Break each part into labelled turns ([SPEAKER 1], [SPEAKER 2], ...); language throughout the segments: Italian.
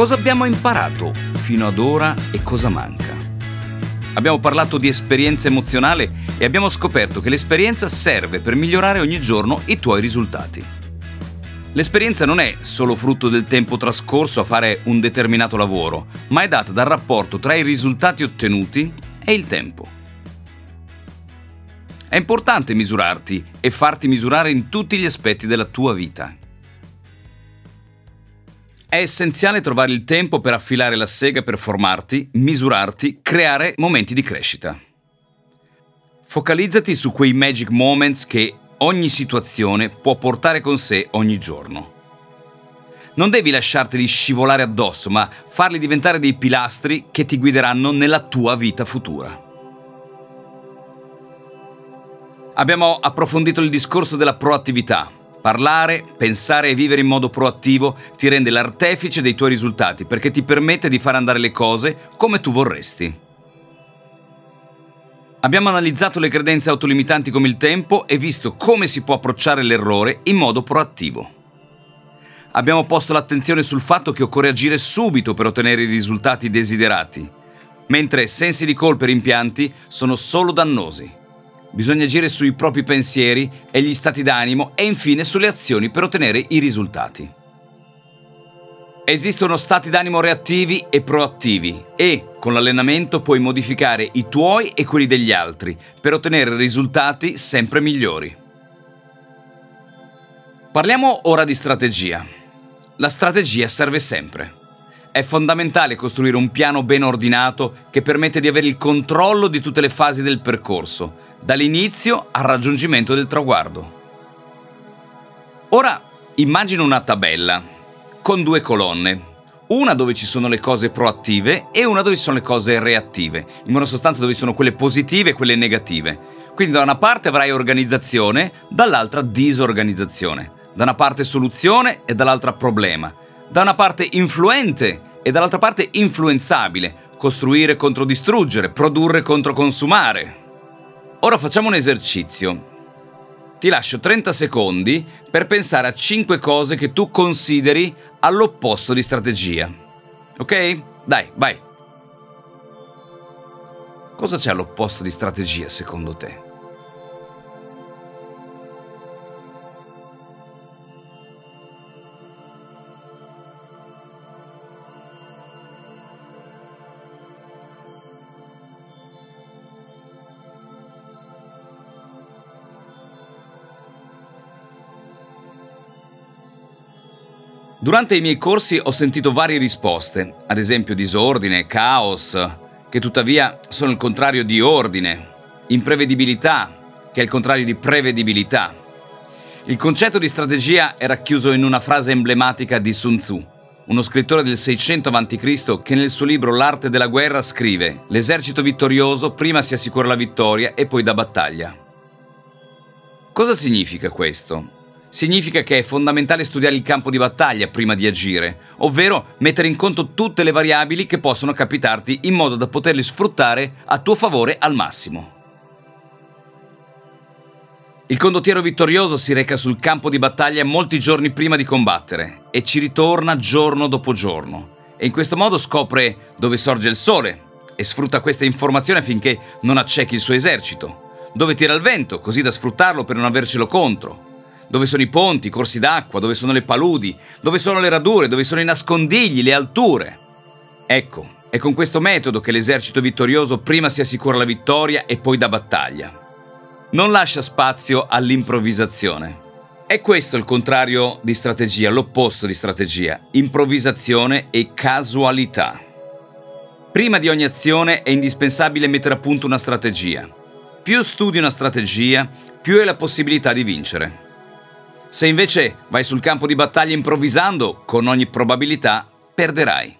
[SPEAKER 1] Cosa abbiamo imparato fino ad ora e cosa manca? Abbiamo parlato di esperienza emozionale e abbiamo scoperto che l'esperienza serve per migliorare ogni giorno i tuoi risultati. L'esperienza non è solo frutto del tempo trascorso a fare un determinato lavoro, ma è data dal rapporto tra i risultati ottenuti e il tempo. È importante misurarti e farti misurare in tutti gli aspetti della tua vita. È essenziale trovare il tempo per affilare la sega per formarti, misurarti, creare momenti di crescita. Focalizzati su quei magic moments che ogni situazione può portare con sé ogni giorno. Non devi lasciarteli scivolare addosso, ma farli diventare dei pilastri che ti guideranno nella tua vita futura. Abbiamo approfondito il discorso della proattività, Parlare, pensare e vivere in modo proattivo ti rende l'artefice dei tuoi risultati perché ti permette di fare andare le cose come tu vorresti. Abbiamo analizzato le credenze autolimitanti come il tempo e visto come si può approcciare l'errore in modo proattivo. Abbiamo posto l'attenzione sul fatto che occorre agire subito per ottenere i risultati desiderati, mentre sensi di colpa e rimpianti sono solo dannosi. Bisogna agire sui propri pensieri e gli stati d'animo e infine sulle azioni per ottenere i risultati. Esistono stati d'animo reattivi e proattivi e con l'allenamento puoi modificare i tuoi e quelli degli altri per ottenere risultati sempre migliori. Parliamo ora di strategia. La strategia serve sempre. È fondamentale costruire un piano ben ordinato che permette di avere il controllo di tutte le fasi del percorso dall'inizio al raggiungimento del traguardo. Ora immagina una tabella con due colonne, una dove ci sono le cose proattive e una dove ci sono le cose reattive, in buona sostanza dove ci sono quelle positive e quelle negative. Quindi da una parte avrai organizzazione, dall'altra disorganizzazione, da una parte soluzione e dall'altra problema, da una parte influente e dall'altra parte influenzabile, costruire contro distruggere, produrre contro consumare. Ora facciamo un esercizio. Ti lascio 30 secondi per pensare a 5 cose che tu consideri all'opposto di strategia. Ok? Dai, vai. Cosa c'è all'opposto di strategia secondo te? Durante i miei corsi ho sentito varie risposte, ad esempio disordine, caos, che tuttavia sono il contrario di ordine, imprevedibilità, che è il contrario di prevedibilità. Il concetto di strategia è racchiuso in una frase emblematica di Sun Tzu, uno scrittore del 600 a.C. che nel suo libro L'arte della guerra scrive L'esercito vittorioso prima si assicura la vittoria e poi dà battaglia. Cosa significa questo? Significa che è fondamentale studiare il campo di battaglia prima di agire, ovvero mettere in conto tutte le variabili che possono capitarti in modo da poterli sfruttare a tuo favore al massimo. Il condottiero vittorioso si reca sul campo di battaglia molti giorni prima di combattere e ci ritorna giorno dopo giorno. E in questo modo scopre dove sorge il sole e sfrutta questa informazione affinché non accechi il suo esercito, dove tira il vento così da sfruttarlo per non avercelo contro, dove sono i ponti, i corsi d'acqua, dove sono le paludi, dove sono le radure, dove sono i nascondigli, le alture. Ecco, è con questo metodo che l'esercito vittorioso prima si assicura la vittoria e poi dà battaglia. Non lascia spazio all'improvvisazione. È questo il contrario di strategia, l'opposto di strategia, improvvisazione e casualità. Prima di ogni azione è indispensabile mettere a punto una strategia. Più studi una strategia, più hai la possibilità di vincere. Se invece vai sul campo di battaglia improvvisando, con ogni probabilità perderai.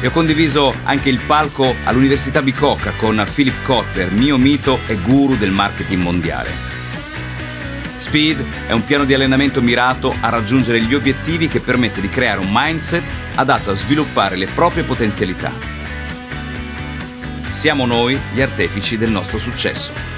[SPEAKER 1] e ho condiviso anche il palco all'Università Bicocca con Philip Kotler, mio mito e guru del marketing mondiale. Speed è un piano di allenamento mirato a raggiungere gli obiettivi che permette di creare un mindset adatto a sviluppare le proprie potenzialità. Siamo noi gli artefici del nostro successo.